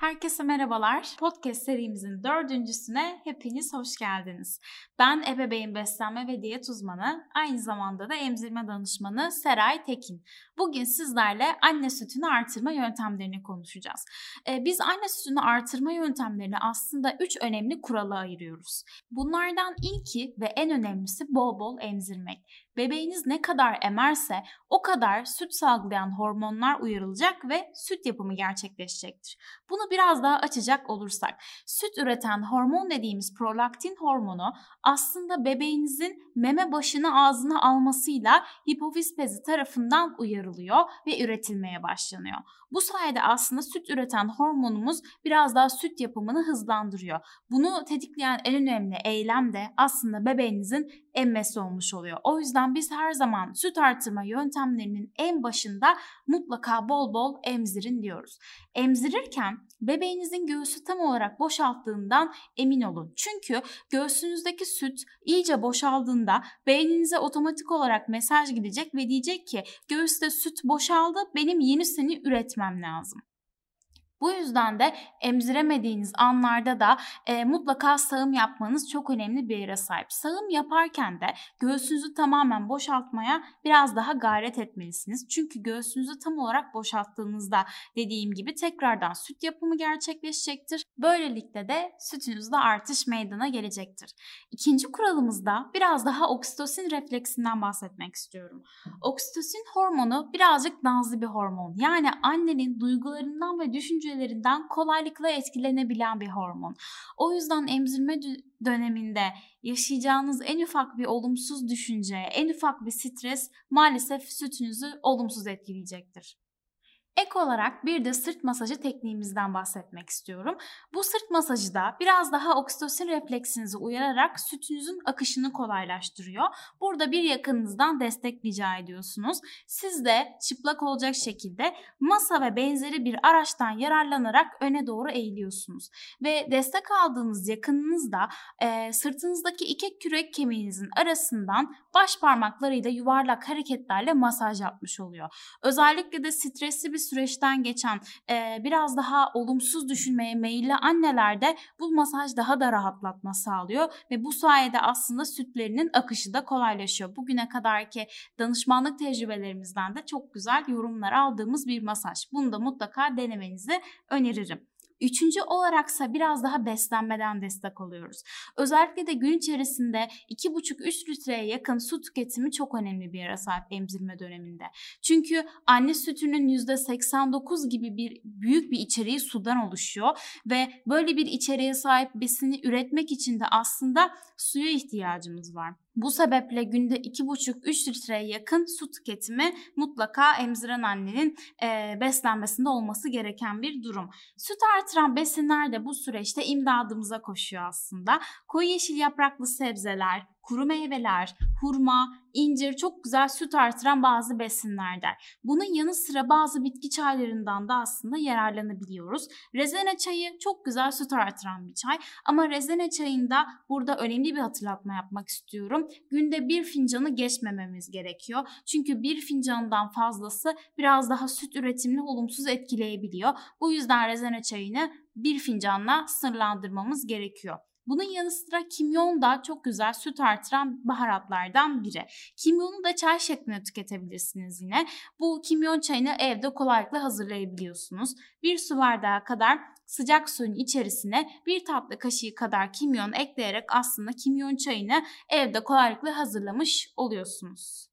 Herkese merhabalar. Podcast serimizin dördüncüsüne hepiniz hoş geldiniz. Ben ebeveyn beslenme ve diyet uzmanı, aynı zamanda da emzirme danışmanı Seray Tekin. Bugün sizlerle anne sütünü artırma yöntemlerini konuşacağız. Ee, biz anne sütünü artırma yöntemlerini aslında üç önemli kurala ayırıyoruz. Bunlardan ilki ve en önemlisi bol bol emzirmek. Bebeğiniz ne kadar emerse o kadar süt salgılayan hormonlar uyarılacak ve süt yapımı gerçekleşecektir. Bunu biraz daha açacak olursak, süt üreten hormon dediğimiz prolaktin hormonu aslında bebeğinizin meme başını ağzına almasıyla hipofiz bezi tarafından uyarılıyor ve üretilmeye başlanıyor. Bu sayede aslında süt üreten hormonumuz biraz daha süt yapımını hızlandırıyor. Bunu tetikleyen en önemli eylem de aslında bebeğinizin emmesi olmuş oluyor. O yüzden biz her zaman süt artırma yöntemlerinin en başında mutlaka bol bol emzirin diyoruz. Emzirirken bebeğinizin göğsü tam olarak boşalttığından emin olun. Çünkü göğsünüzdeki süt iyice boşaldığında beyninize otomatik olarak mesaj gidecek ve diyecek ki göğüste süt boşaldı benim yeni seni üretmem lazım. Bu yüzden de emziremediğiniz anlarda da e, mutlaka sağım yapmanız çok önemli bir yere sahip. Sağım yaparken de göğsünüzü tamamen boşaltmaya biraz daha gayret etmelisiniz. Çünkü göğsünüzü tam olarak boşalttığınızda dediğim gibi tekrardan süt yapımı gerçekleşecektir. Böylelikle de sütünüzde artış meydana gelecektir. İkinci kuralımızda biraz daha oksitosin refleksinden bahsetmek istiyorum. Oksitosin hormonu birazcık nazlı bir hormon. Yani annenin duygularından ve düşüncelerinden düşüncelerinden kolaylıkla etkilenebilen bir hormon. O yüzden emzirme döneminde yaşayacağınız en ufak bir olumsuz düşünce, en ufak bir stres maalesef sütünüzü olumsuz etkileyecektir. Ek olarak bir de sırt masajı tekniğimizden bahsetmek istiyorum. Bu sırt masajı da biraz daha oksitosin refleksinizi uyararak sütünüzün akışını kolaylaştırıyor. Burada bir yakınınızdan destek rica ediyorsunuz. Siz de çıplak olacak şekilde masa ve benzeri bir araçtan yararlanarak öne doğru eğiliyorsunuz. Ve destek aldığınız yakınınız da e, sırtınızdaki iki kürek kemiğinizin arasından baş parmaklarıyla yuvarlak hareketlerle masaj yapmış oluyor. Özellikle de stresli bir süreçten geçen e, biraz daha olumsuz düşünmeye meyilli annelerde bu masaj daha da rahatlatma sağlıyor ve bu sayede aslında sütlerinin akışı da kolaylaşıyor. Bugüne kadarki danışmanlık tecrübelerimizden de çok güzel yorumlar aldığımız bir masaj. Bunu da mutlaka denemenizi öneririm. Üçüncü olaraksa biraz daha beslenmeden destek alıyoruz. Özellikle de gün içerisinde 2,5-3 litreye yakın su tüketimi çok önemli bir yere sahip emzirme döneminde. Çünkü anne sütünün %89 gibi bir büyük bir içeriği sudan oluşuyor ve böyle bir içeriğe sahip besini üretmek için de aslında suya ihtiyacımız var. Bu sebeple günde 2,5-3 litreye yakın su tüketimi mutlaka emziren annenin e, beslenmesinde olması gereken bir durum. Süt artıran besinler de bu süreçte imdadımıza koşuyor aslında. Koyu yeşil yapraklı sebzeler, kuru meyveler, hurma, incir çok güzel süt artıran bazı besinlerdir. Bunun yanı sıra bazı bitki çaylarından da aslında yararlanabiliyoruz. Rezene çayı çok güzel süt artıran bir çay ama rezene çayında burada önemli bir hatırlatma yapmak istiyorum. Günde bir fincanı geçmememiz gerekiyor. Çünkü bir fincandan fazlası biraz daha süt üretimini olumsuz etkileyebiliyor. Bu yüzden rezene çayını bir fincanla sınırlandırmamız gerekiyor. Bunun yanı sıra kimyon da çok güzel süt artıran baharatlardan biri. Kimyonu da çay şeklinde tüketebilirsiniz yine. Bu kimyon çayını evde kolaylıkla hazırlayabiliyorsunuz. Bir su bardağı kadar sıcak suyun içerisine bir tatlı kaşığı kadar kimyon ekleyerek aslında kimyon çayını evde kolaylıkla hazırlamış oluyorsunuz.